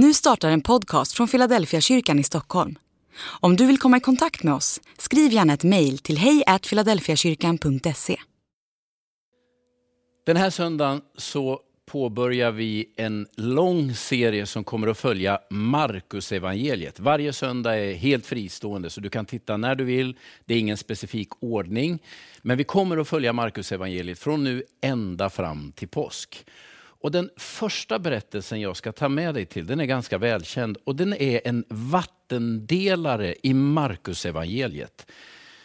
Nu startar en podcast från Philadelphia kyrkan i Stockholm. Om du vill komma i kontakt med oss, skriv gärna ett mejl till hejfiladelfiakyrkan.se. Den här söndagen så påbörjar vi en lång serie som kommer att följa Markus evangeliet. Varje söndag är helt fristående, så du kan titta när du vill. Det är ingen specifik ordning. Men vi kommer att följa Markus evangeliet från nu ända fram till påsk. Och Den första berättelsen jag ska ta med dig till, den är ganska välkänd och den är en vattendelare i Markus evangeliet.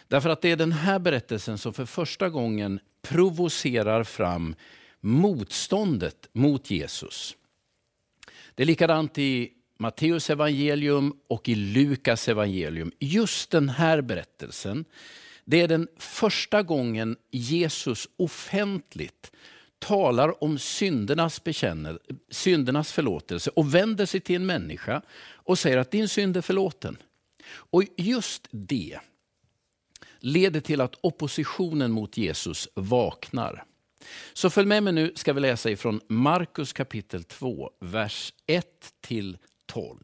Därför att det är den här berättelsen som för första gången provocerar fram motståndet mot Jesus. Det är likadant i Matteus evangelium och i Lukas evangelium. Just den här berättelsen, det är den första gången Jesus offentligt talar om syndernas, syndernas förlåtelse och vänder sig till en människa och säger att din synd är förlåten. Och just det leder till att oppositionen mot Jesus vaknar. Så följ med mig nu ska vi läsa ifrån Markus kapitel 2, vers 1 till 12.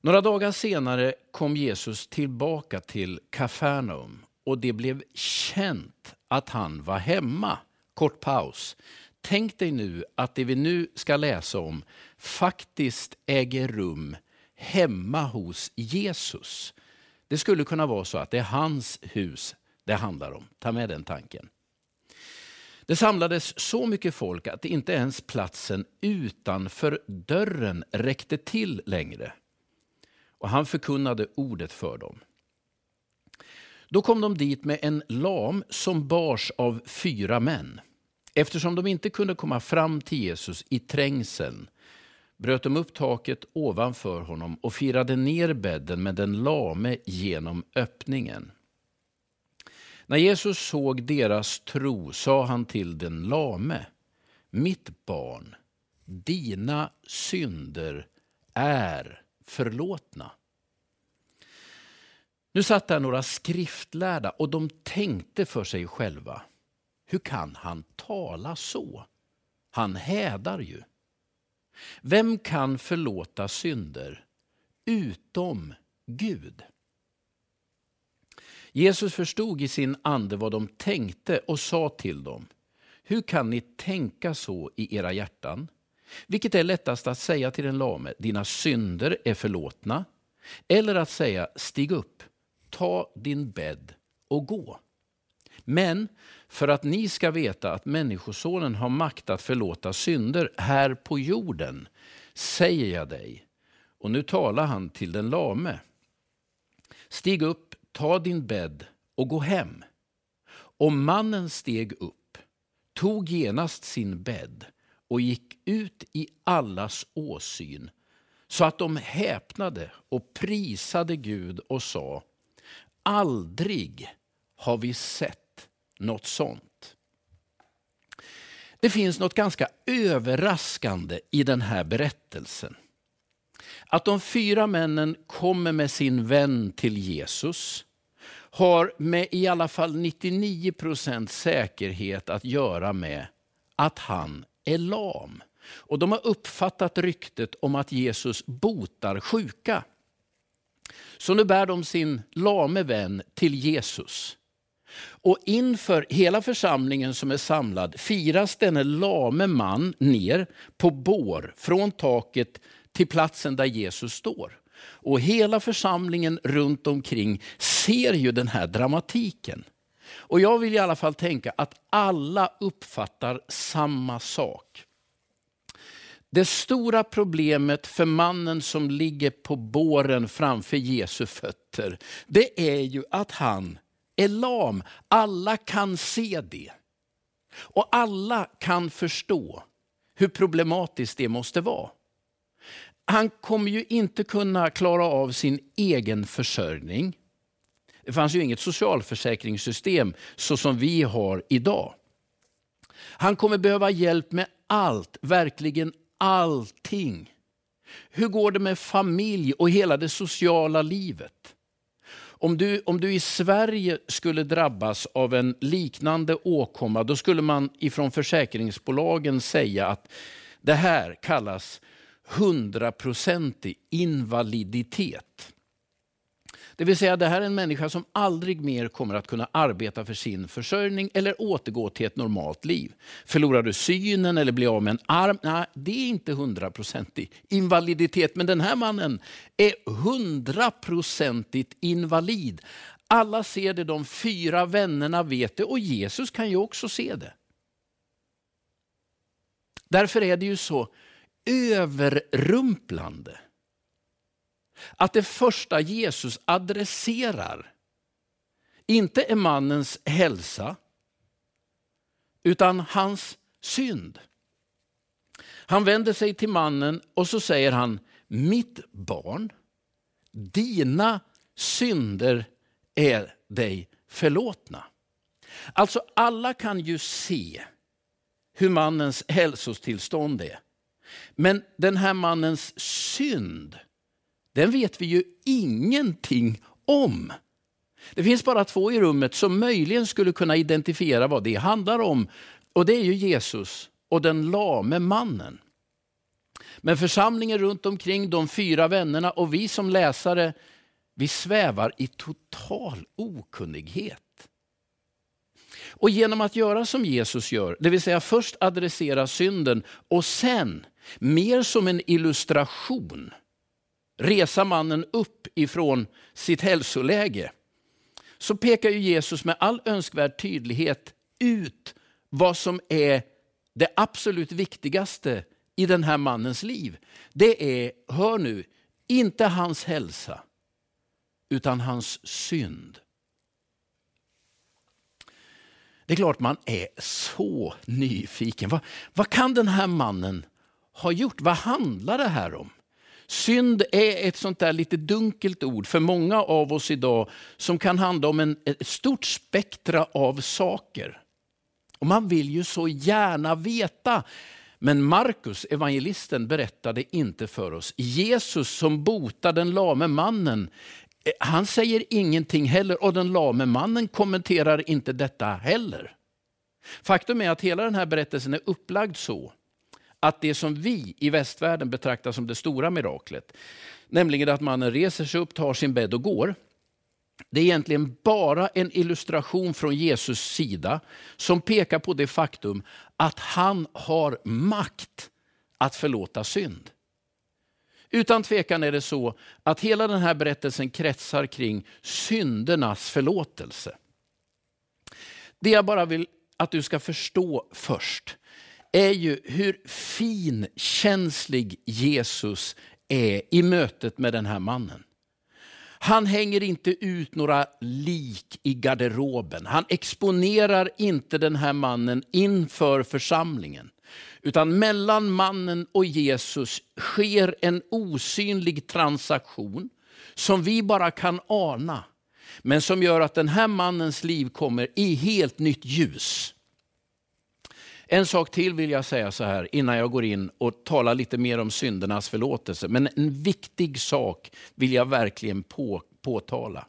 Några dagar senare kom Jesus tillbaka till Kafarnaum och det blev känt att han var hemma. Kort paus. Tänk dig nu att det vi nu ska läsa om faktiskt äger rum hemma hos Jesus. Det skulle kunna vara så att det är hans hus det handlar om. Ta med den tanken. Det samlades så mycket folk att inte ens platsen utanför dörren räckte till längre. Och han förkunnade ordet för dem. Då kom de dit med en lam som bars av fyra män. Eftersom de inte kunde komma fram till Jesus i trängseln bröt de upp taket ovanför honom och firade ner bädden med den lame genom öppningen. När Jesus såg deras tro sa han till den lame, mitt barn, dina synder är förlåtna. Nu satt där några skriftlärda och de tänkte för sig själva. Hur kan han tala så? Han hädar ju. Vem kan förlåta synder utom Gud? Jesus förstod i sin ande vad de tänkte och sa till dem. Hur kan ni tänka så i era hjärtan? Vilket är lättast att säga till den lame, dina synder är förlåtna. Eller att säga, stig upp, ta din bädd och gå. Men för att ni ska veta att Människosonen har makt att förlåta synder här på jorden, säger jag dig. Och nu talar han till den lame. Stig upp, ta din bädd och gå hem. Och mannen steg upp, tog genast sin bädd och gick ut i allas åsyn så att de häpnade och prisade Gud och sa Aldrig har vi sett något sånt. Det finns något ganska överraskande i den här berättelsen. Att de fyra männen kommer med sin vän till Jesus har med i alla fall 99 procent säkerhet att göra med att han är lam. Och de har uppfattat ryktet om att Jesus botar sjuka. Så nu bär de sin lame vän till Jesus. Och inför hela församlingen som är samlad firas denne lame man ner på bår från taket till platsen där Jesus står. Och hela församlingen runt omkring ser ju den här dramatiken. Och jag vill i alla fall tänka att alla uppfattar samma sak. Det stora problemet för mannen som ligger på båren framför Jesu fötter, det är ju att han är lam. Alla kan se det. Och alla kan förstå hur problematiskt det måste vara. Han kommer ju inte kunna klara av sin egen försörjning. Det fanns ju inget socialförsäkringssystem så som vi har idag. Han kommer behöva hjälp med allt, verkligen allting. Hur går det med familj och hela det sociala livet? Om du, om du i Sverige skulle drabbas av en liknande åkomma, då skulle man ifrån försäkringsbolagen säga att Det här kallas hundraprocentig invaliditet. Det vill säga det här är en människa som aldrig mer kommer att kunna arbeta för sin försörjning eller återgå till ett normalt liv. Förlorar du synen eller blir av med en arm? Nej, det är inte hundraprocentig invaliditet. Men den här mannen är hundraprocentigt invalid. Alla ser det, de fyra vännerna vet det och Jesus kan ju också se det. Därför är det ju så överrumplande att det första Jesus adresserar inte är mannens hälsa, utan hans synd. Han vänder sig till mannen och så säger han, mitt barn, dina synder är dig förlåtna. Alltså alla kan ju se hur mannens hälsotillstånd är. Men den här mannens synd, den vet vi ju ingenting om. Det finns bara två i rummet som möjligen skulle kunna identifiera vad det handlar om. Och det är ju Jesus och den lame mannen. Men församlingen runt omkring, de fyra vännerna och vi som läsare, vi svävar i total okunnighet. Och genom att göra som Jesus gör, det vill säga först adressera synden och sen, mer som en illustration, resa mannen upp ifrån sitt hälsoläge, så pekar ju Jesus med all önskvärd tydlighet ut vad som är det absolut viktigaste i den här mannens liv. Det är, hör nu, inte hans hälsa, utan hans synd. Det är klart man är så nyfiken. Vad, vad kan den här mannen ha gjort? Vad handlar det här om? Synd är ett sånt där lite dunkelt ord för många av oss idag som kan handla om en, ett stort spektra av saker. Och Man vill ju så gärna veta. Men Markus, evangelisten, berättade inte för oss. Jesus som botade den lame mannen, eh, han säger ingenting heller och den lame mannen kommenterar inte detta heller. Faktum är att hela den här berättelsen är upplagd så att det som vi i västvärlden betraktar som det stora miraklet, nämligen att mannen reser sig upp, tar sin bädd och går, det är egentligen bara en illustration från Jesus sida som pekar på det faktum att han har makt att förlåta synd. Utan tvekan är det så att hela den här berättelsen kretsar kring syndernas förlåtelse. Det jag bara vill att du ska förstå först, är ju hur finkänslig Jesus är i mötet med den här mannen. Han hänger inte ut några lik i garderoben. Han exponerar inte den här mannen inför församlingen. Utan mellan mannen och Jesus sker en osynlig transaktion som vi bara kan ana. Men som gör att den här mannens liv kommer i helt nytt ljus. En sak till vill jag säga så här innan jag går in och talar lite mer om syndernas förlåtelse. Men en viktig sak vill jag verkligen på, påtala.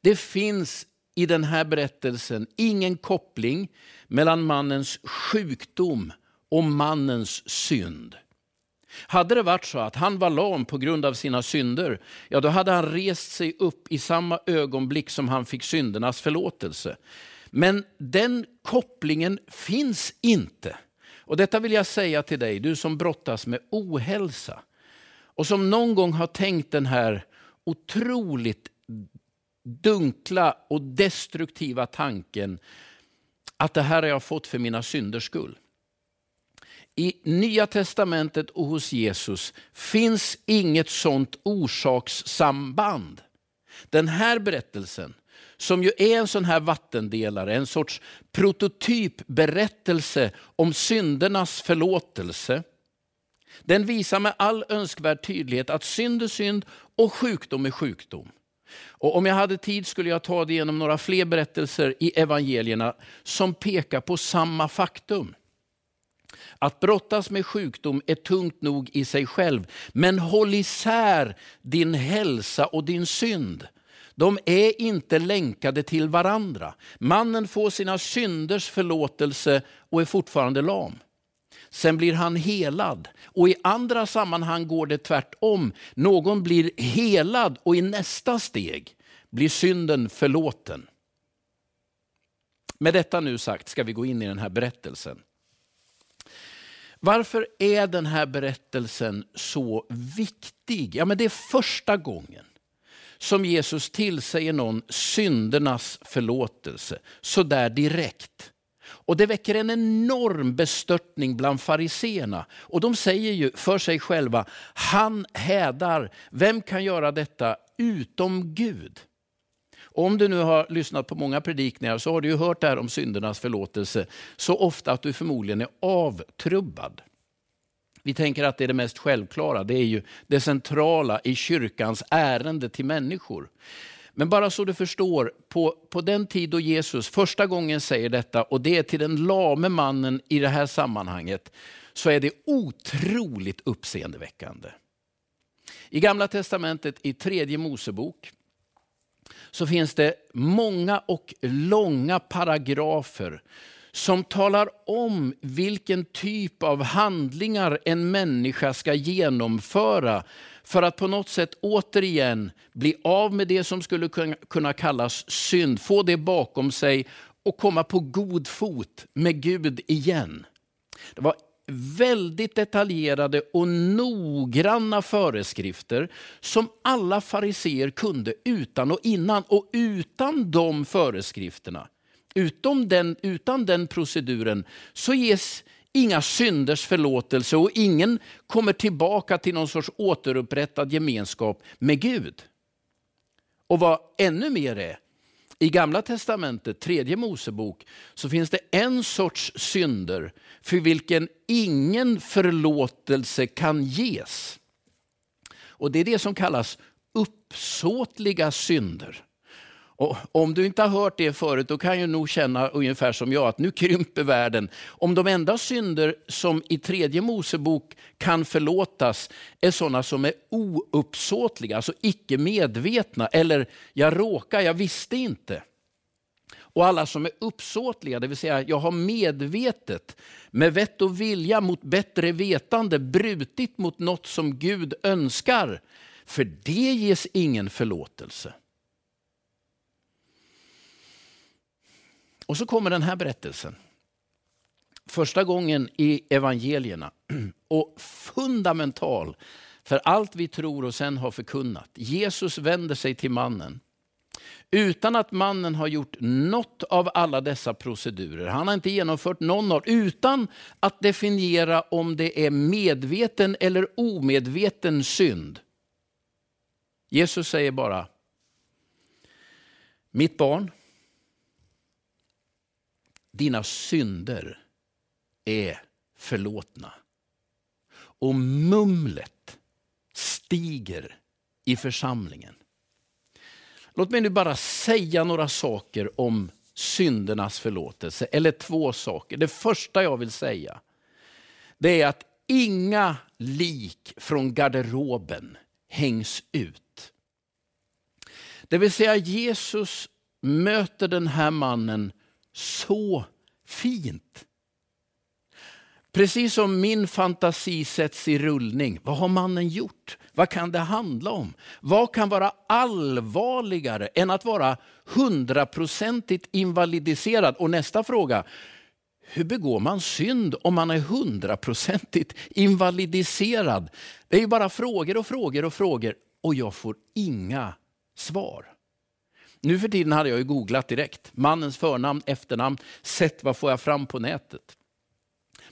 Det finns i den här berättelsen ingen koppling mellan mannens sjukdom och mannens synd. Hade det varit så att han var lam på grund av sina synder, ja då hade han rest sig upp i samma ögonblick som han fick syndernas förlåtelse. Men den kopplingen finns inte. Och Detta vill jag säga till dig, du som brottas med ohälsa och som någon gång har tänkt den här otroligt dunkla och destruktiva tanken att det här har jag fått för mina synders skull. I Nya testamentet och hos Jesus finns inget sånt orsakssamband. Den här berättelsen som ju är en sån här vattendelare, en sorts prototypberättelse om syndernas förlåtelse. Den visar med all önskvärd tydlighet att synd är synd och sjukdom är sjukdom. Och om jag hade tid skulle jag ta det genom några fler berättelser i evangelierna som pekar på samma faktum. Att brottas med sjukdom är tungt nog i sig själv, men håll isär din hälsa och din synd. De är inte länkade till varandra. Mannen får sina synders förlåtelse och är fortfarande lam. sen blir han helad. Och i andra sammanhang går det tvärtom. Någon blir helad och i nästa steg blir synden förlåten. Med detta nu sagt ska vi gå in i den här berättelsen. Varför är den här berättelsen så viktig? Ja, men det är första gången som Jesus tillsäger någon syndernas förlåtelse, Sådär direkt. Och Det väcker en enorm bestörtning bland fariseerna. Och de säger ju för sig själva, han hädar, vem kan göra detta utom Gud? Om du nu har lyssnat på många predikningar så har du ju hört det här om syndernas förlåtelse så ofta att du förmodligen är avtrubbad. Vi tänker att det är det mest självklara, det är ju det centrala i kyrkans ärende till människor. Men bara så du förstår, på, på den tid då Jesus första gången säger detta, och det är till den lame mannen i det här sammanhanget, så är det otroligt uppseendeväckande. I Gamla Testamentet, i tredje Mosebok, så finns det många och långa paragrafer som talar om vilken typ av handlingar en människa ska genomföra för att på något sätt återigen bli av med det som skulle kunna kallas synd, få det bakom sig och komma på god fot med Gud igen. Det var väldigt detaljerade och noggranna föreskrifter som alla fariseer kunde utan och innan. Och utan de föreskrifterna, utom den, utan den proceduren, så ges inga synders förlåtelse och ingen kommer tillbaka till någon sorts återupprättad gemenskap med Gud. Och vad ännu mer är, i Gamla Testamentet, tredje Mosebok, så finns det en sorts synder för vilken ingen förlåtelse kan ges. Och Det är det som kallas uppsåtliga synder. Och om du inte har hört det förut, då kan du nog känna ungefär som jag, att nu krymper världen. Om de enda synder som i tredje Mosebok kan förlåtas är sådana som är ouppsåtliga, alltså icke medvetna, eller jag råkar, jag visste inte. Och alla som är uppsåtliga, det vill säga jag har medvetet, med vett och vilja mot bättre vetande, brutit mot något som Gud önskar. För det ges ingen förlåtelse. Och så kommer den här berättelsen. Första gången i evangelierna och fundamental för allt vi tror och sen har förkunnat. Jesus vänder sig till mannen utan att mannen har gjort något av alla dessa procedurer. Han har inte genomfört någon av utan att definiera om det är medveten eller omedveten synd. Jesus säger bara, mitt barn, dina synder är förlåtna. Och mumlet stiger i församlingen. Låt mig nu bara säga några saker om syndernas förlåtelse, eller två saker. Det första jag vill säga, det är att inga lik från garderoben hängs ut. Det vill säga Jesus möter den här mannen så fint. Precis som min fantasi sätts i rullning. Vad har mannen gjort? Vad kan det handla om? Vad kan vara allvarligare än att vara hundraprocentigt invalidiserad? Och nästa fråga, hur begår man synd om man är hundraprocentigt invalidiserad? Det är ju bara frågor och frågor och frågor och jag får inga svar. Nu för tiden hade jag ju googlat direkt. Mannens förnamn, efternamn, sett vad får jag fram på nätet.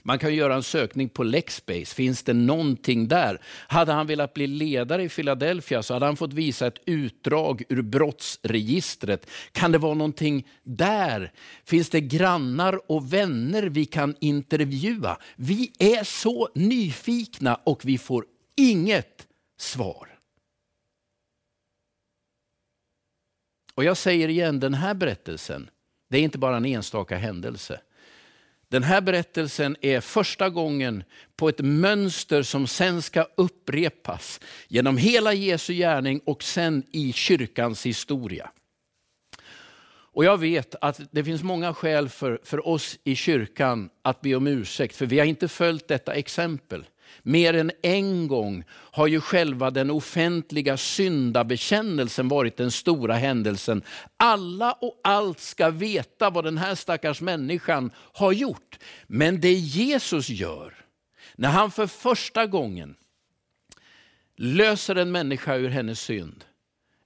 Man kan göra en sökning på Lexbase. Finns det någonting där? Hade han velat bli ledare i Philadelphia så hade han fått visa ett utdrag ur brottsregistret. Kan det vara någonting där? Finns det grannar och vänner vi kan intervjua? Vi är så nyfikna och vi får inget svar. Och jag säger igen, den här berättelsen, det är inte bara en enstaka händelse. Den här berättelsen är första gången på ett mönster som sen ska upprepas genom hela Jesu gärning och sen i kyrkans historia. Och jag vet att det finns många skäl för, för oss i kyrkan att be om ursäkt, för vi har inte följt detta exempel. Mer än en gång har ju själva den offentliga syndabekännelsen varit den stora händelsen. Alla och allt ska veta vad den här stackars människan har gjort. Men det Jesus gör, när han för första gången löser en människa ur hennes synd,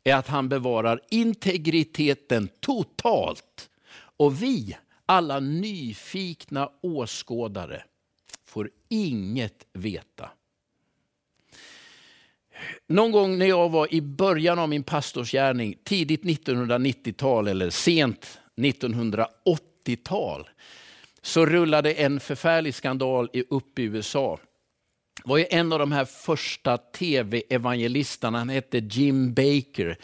är att han bevarar integriteten totalt. Och vi, alla nyfikna åskådare, får inget veta. Någon gång när jag var i början av min pastorsgärning, tidigt 1990-tal eller sent 1980-tal, så rullade en förfärlig skandal upp i USA. Det var ju en av de här första tv-evangelisterna, han hette Jim Baker,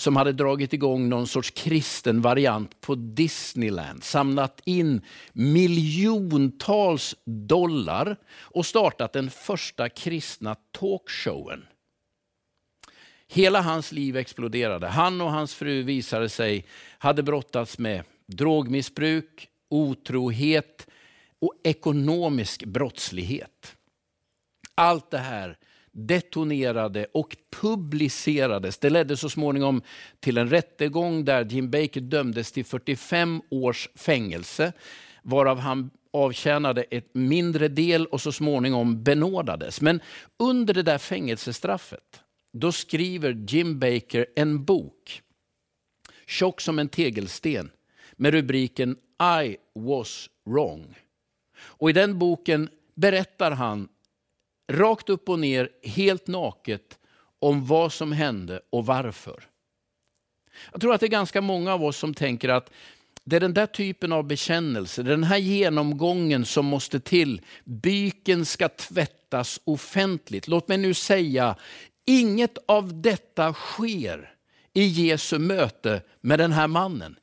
som hade dragit igång någon sorts kristen variant på Disneyland, samlat in miljontals dollar och startat den första kristna talkshowen. Hela hans liv exploderade. Han och hans fru visade sig hade brottats med drogmissbruk, otrohet och ekonomisk brottslighet. Allt det här detonerade och publicerades. Det ledde så småningom till en rättegång där Jim Baker dömdes till 45 års fängelse, varav han avtjänade ett mindre del och så småningom benådades. Men under det där fängelsestraffet, då skriver Jim Baker en bok, tjock som en tegelsten, med rubriken I was wrong. Och i den boken berättar han rakt upp och ner, helt naket, om vad som hände och varför. Jag tror att det är ganska många av oss som tänker att det är den där typen av bekännelse, den här genomgången som måste till. Byken ska tvättas offentligt. Låt mig nu säga, inget av detta sker i Jesu möte med den här mannen.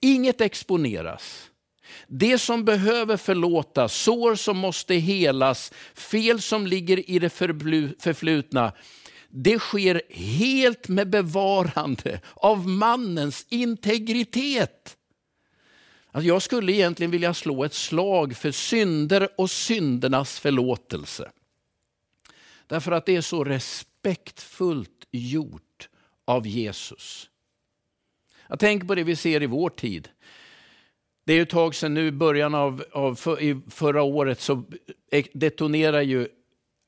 Inget exponeras. Det som behöver förlåtas, sår som måste helas, fel som ligger i det förflutna, det sker helt med bevarande av mannens integritet. Alltså jag skulle egentligen vilja slå ett slag för synder och syndernas förlåtelse. Därför att det är så respektfullt gjort av Jesus. Jag tänker på det vi ser i vår tid. Det är ett tag sedan nu, början av, av för, i förra året, så e, detonerar ju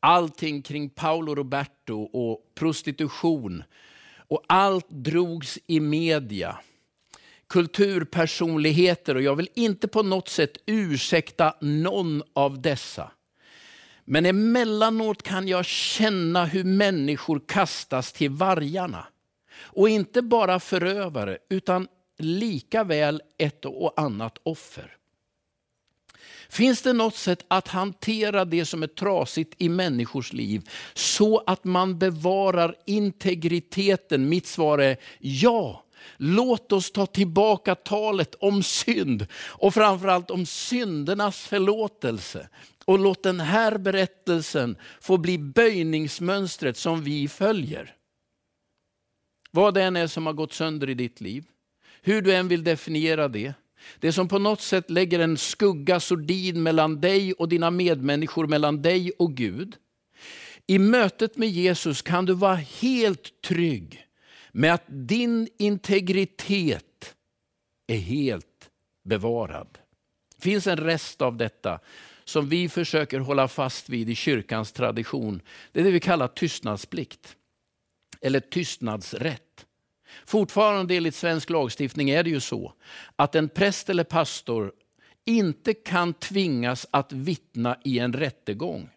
allting kring Paolo Roberto och prostitution. Och allt drogs i media. Kulturpersonligheter, och jag vill inte på något sätt ursäkta någon av dessa. Men emellanåt kan jag känna hur människor kastas till vargarna. Och inte bara förövare, utan lika väl ett och annat offer. Finns det något sätt att hantera det som är trasigt i människors liv så att man bevarar integriteten? Mitt svar är ja. Låt oss ta tillbaka talet om synd och framförallt om syndernas förlåtelse. Och låt den här berättelsen få bli böjningsmönstret som vi följer. Vad det än är som har gått sönder i ditt liv, hur du än vill definiera det. Det som på något sätt lägger en skugga, sordin mellan dig och dina medmänniskor, mellan dig och Gud. I mötet med Jesus kan du vara helt trygg med att din integritet är helt bevarad. Det finns en rest av detta som vi försöker hålla fast vid i kyrkans tradition. Det är det vi kallar tystnadsplikt, eller tystnadsrätt. Fortfarande enligt svensk lagstiftning är det ju så att en präst eller pastor inte kan tvingas att vittna i en rättegång.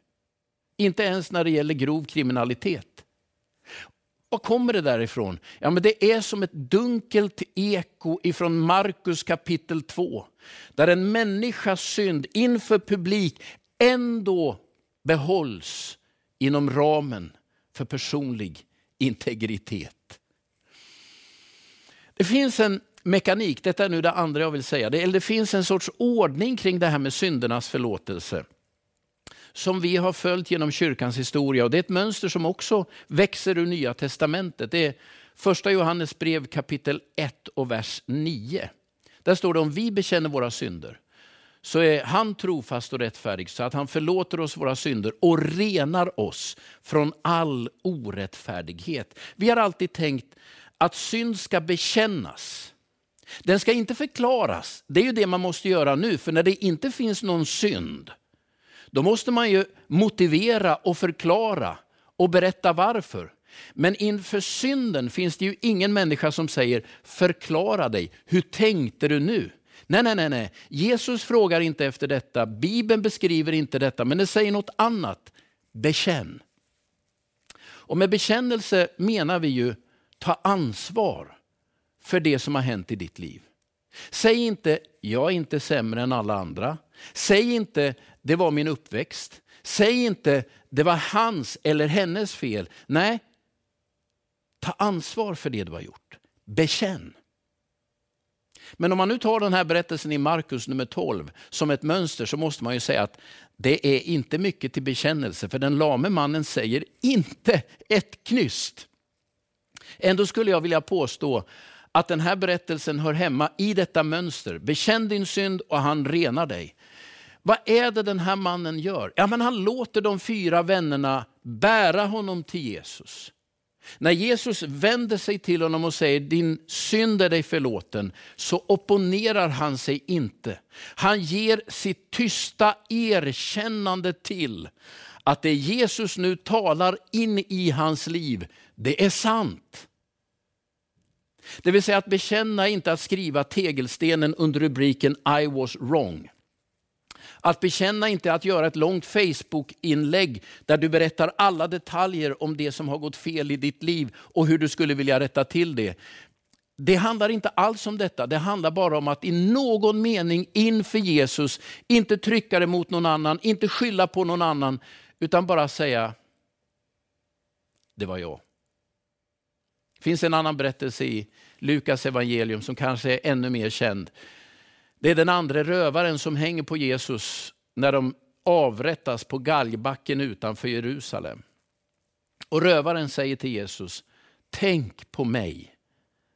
Inte ens när det gäller grov kriminalitet. Var kommer det därifrån? Ja, men det är som ett dunkelt eko ifrån Markus kapitel 2. Där en människas synd inför publik ändå behålls inom ramen för personlig integritet. Det finns en mekanik, detta är nu det andra jag vill säga, det, det finns en sorts ordning kring det här med syndernas förlåtelse som vi har följt genom kyrkans historia. Och det är ett mönster som också växer ur Nya Testamentet. Det är första Johannes brev kapitel 1 och vers 9. Där står det om vi bekänner våra synder så är han trofast och rättfärdig så att han förlåter oss våra synder och renar oss från all orättfärdighet. Vi har alltid tänkt att synd ska bekännas. Den ska inte förklaras. Det är ju det man måste göra nu, för när det inte finns någon synd, då måste man ju motivera och förklara och berätta varför. Men inför synden finns det ju ingen människa som säger, förklara dig, hur tänkte du nu? Nej, nej, nej, nej. Jesus frågar inte efter detta, Bibeln beskriver inte detta, men det säger något annat. Bekänn. Och med bekännelse menar vi ju ta ansvar för det som har hänt i ditt liv. Säg inte, jag är inte sämre än alla andra. Säg inte, det var min uppväxt. Säg inte, det var hans eller hennes fel. Nej, ta ansvar för det du har gjort. Bekänn. Men om man nu tar den här berättelsen i Markus nummer 12 som ett mönster så måste man ju säga att det är inte mycket till bekännelse, för den lame mannen säger inte ett knyst. Ändå skulle jag vilja påstå att den här berättelsen hör hemma i detta mönster. Bekänn din synd och han renar dig. Vad är det den här mannen gör? Ja, men han låter de fyra vännerna bära honom till Jesus. När Jesus vänder sig till honom och säger din synd är dig förlåten, så opponerar han sig inte. Han ger sitt tysta erkännande till att det Jesus nu talar in i hans liv, det är sant. Det vill säga att bekänna är inte att skriva tegelstenen under rubriken I was wrong. Att bekänna inte att göra ett långt Facebook-inlägg där du berättar alla detaljer om det som har gått fel i ditt liv och hur du skulle vilja rätta till det. Det handlar inte alls om detta. Det handlar bara om att i någon mening inför Jesus inte trycka det mot någon annan, inte skylla på någon annan, utan bara säga, det var jag. Det finns en annan berättelse i Lukas evangelium som kanske är ännu mer känd. Det är den andra rövaren som hänger på Jesus när de avrättas på galgbacken utanför Jerusalem. Och rövaren säger till Jesus, tänk på mig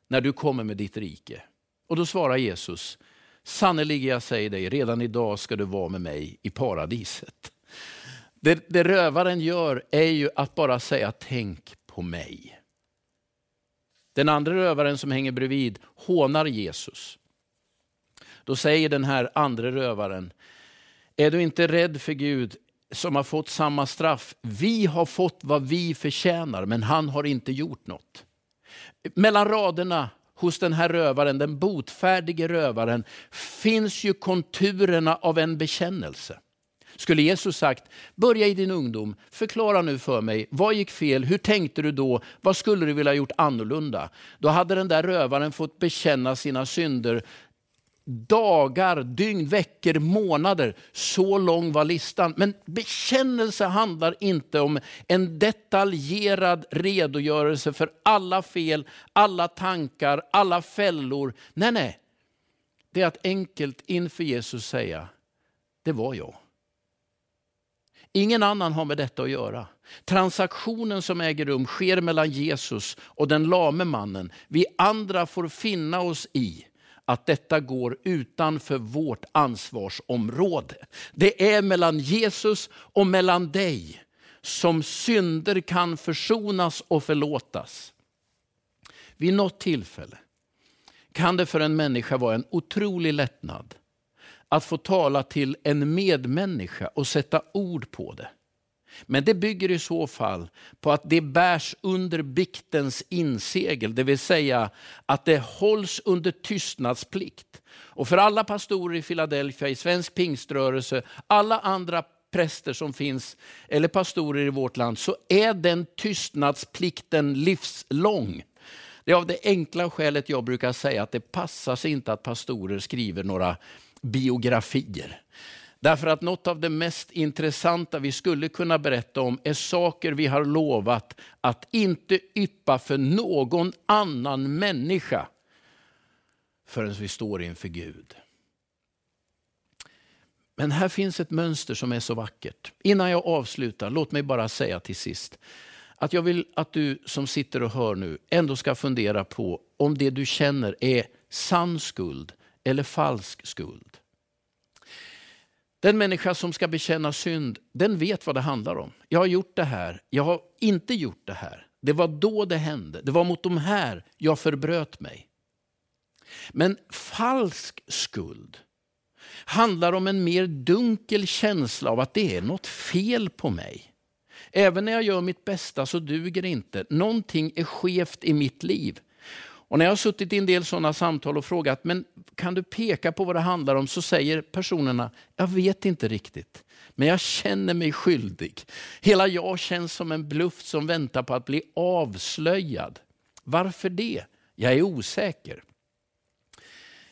när du kommer med ditt rike. Och då svarar Jesus, sannerligen jag säger dig, redan idag ska du vara med mig i paradiset. Det, det rövaren gör är ju att bara säga, tänk på mig. Den andra rövaren som hänger bredvid hånar Jesus. Då säger den här andra rövaren, är du inte rädd för Gud som har fått samma straff? Vi har fått vad vi förtjänar, men han har inte gjort något. Mellan raderna hos den här rövaren, den botfärdige rövaren, finns ju konturerna av en bekännelse. Skulle Jesus sagt, börja i din ungdom, förklara nu för mig, vad gick fel, hur tänkte du då, vad skulle du vilja ha gjort annorlunda? Då hade den där rövaren fått bekänna sina synder dagar, dygn, veckor, månader. Så lång var listan. Men bekännelse handlar inte om en detaljerad redogörelse för alla fel, alla tankar, alla fällor. Nej, nej. Det är att enkelt inför Jesus säga, det var jag. Ingen annan har med detta att göra. Transaktionen som äger rum sker mellan Jesus och den lame mannen. Vi andra får finna oss i att detta går utanför vårt ansvarsområde. Det är mellan Jesus och mellan dig som synder kan försonas och förlåtas. Vid något tillfälle kan det för en människa vara en otrolig lättnad att få tala till en medmänniska och sätta ord på det. Men det bygger i så fall på att det bärs under biktens insegel, det vill säga att det hålls under tystnadsplikt. Och för alla pastorer i Philadelphia, i svensk pingströrelse, alla andra präster som finns, eller pastorer i vårt land, så är den tystnadsplikten livslång. Det är av det enkla skälet jag brukar säga att det passar sig inte att pastorer skriver några biografier. Därför att något av det mest intressanta vi skulle kunna berätta om är saker vi har lovat att inte yppa för någon annan människa förrän vi står inför Gud. Men här finns ett mönster som är så vackert. Innan jag avslutar, låt mig bara säga till sist att jag vill att du som sitter och hör nu ändå ska fundera på om det du känner är sann skuld eller falsk skuld. Den människa som ska bekänna synd, den vet vad det handlar om. Jag har gjort det här, jag har inte gjort det här. Det var då det hände, det var mot de här jag förbröt mig. Men falsk skuld handlar om en mer dunkel känsla av att det är något fel på mig. Även när jag gör mitt bästa så duger det inte. Någonting är skevt i mitt liv. Och när jag har suttit i en del sådana samtal och frågat, men kan du peka på vad det handlar om? Så säger personerna, jag vet inte riktigt. Men jag känner mig skyldig. Hela jag känns som en bluff som väntar på att bli avslöjad. Varför det? Jag är osäker.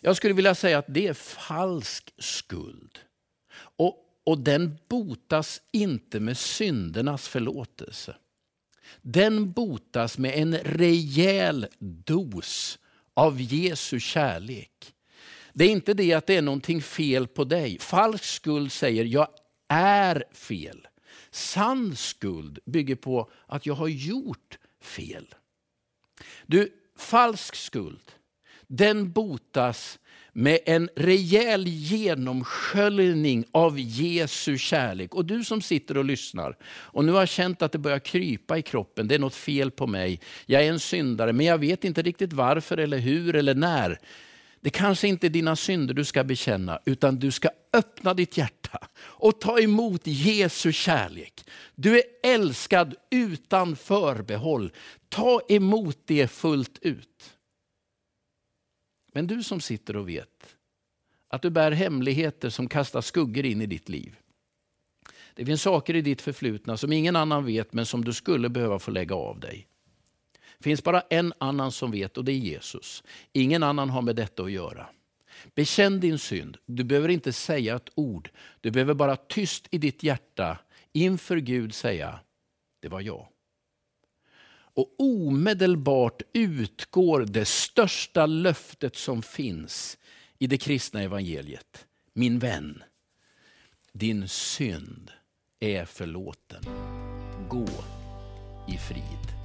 Jag skulle vilja säga att det är falsk skuld. Och, och den botas inte med syndernas förlåtelse. Den botas med en rejäl dos av Jesu kärlek. Det är inte det att det är någonting fel på dig. Falsk skuld säger jag är fel. Sann skuld bygger på att jag har gjort fel. Du, falsk skuld, den botas med en rejäl genomsköljning av Jesu kärlek. Och du som sitter och lyssnar och nu har känt att det börjar krypa i kroppen, det är något fel på mig, jag är en syndare, men jag vet inte riktigt varför eller hur eller när. Det kanske inte är dina synder du ska bekänna, utan du ska öppna ditt hjärta och ta emot Jesu kärlek. Du är älskad utan förbehåll. Ta emot det fullt ut. Men du som sitter och vet att du bär hemligheter som kastar skuggor in i ditt liv. Det finns saker i ditt förflutna som ingen annan vet men som du skulle behöva få lägga av dig. Det finns bara en annan som vet och det är Jesus. Ingen annan har med detta att göra. Bekänn din synd. Du behöver inte säga ett ord. Du behöver bara tyst i ditt hjärta inför Gud säga, det var jag. Och omedelbart utgår det största löftet som finns i det kristna evangeliet. Min vän, din synd är förlåten. Gå i frid.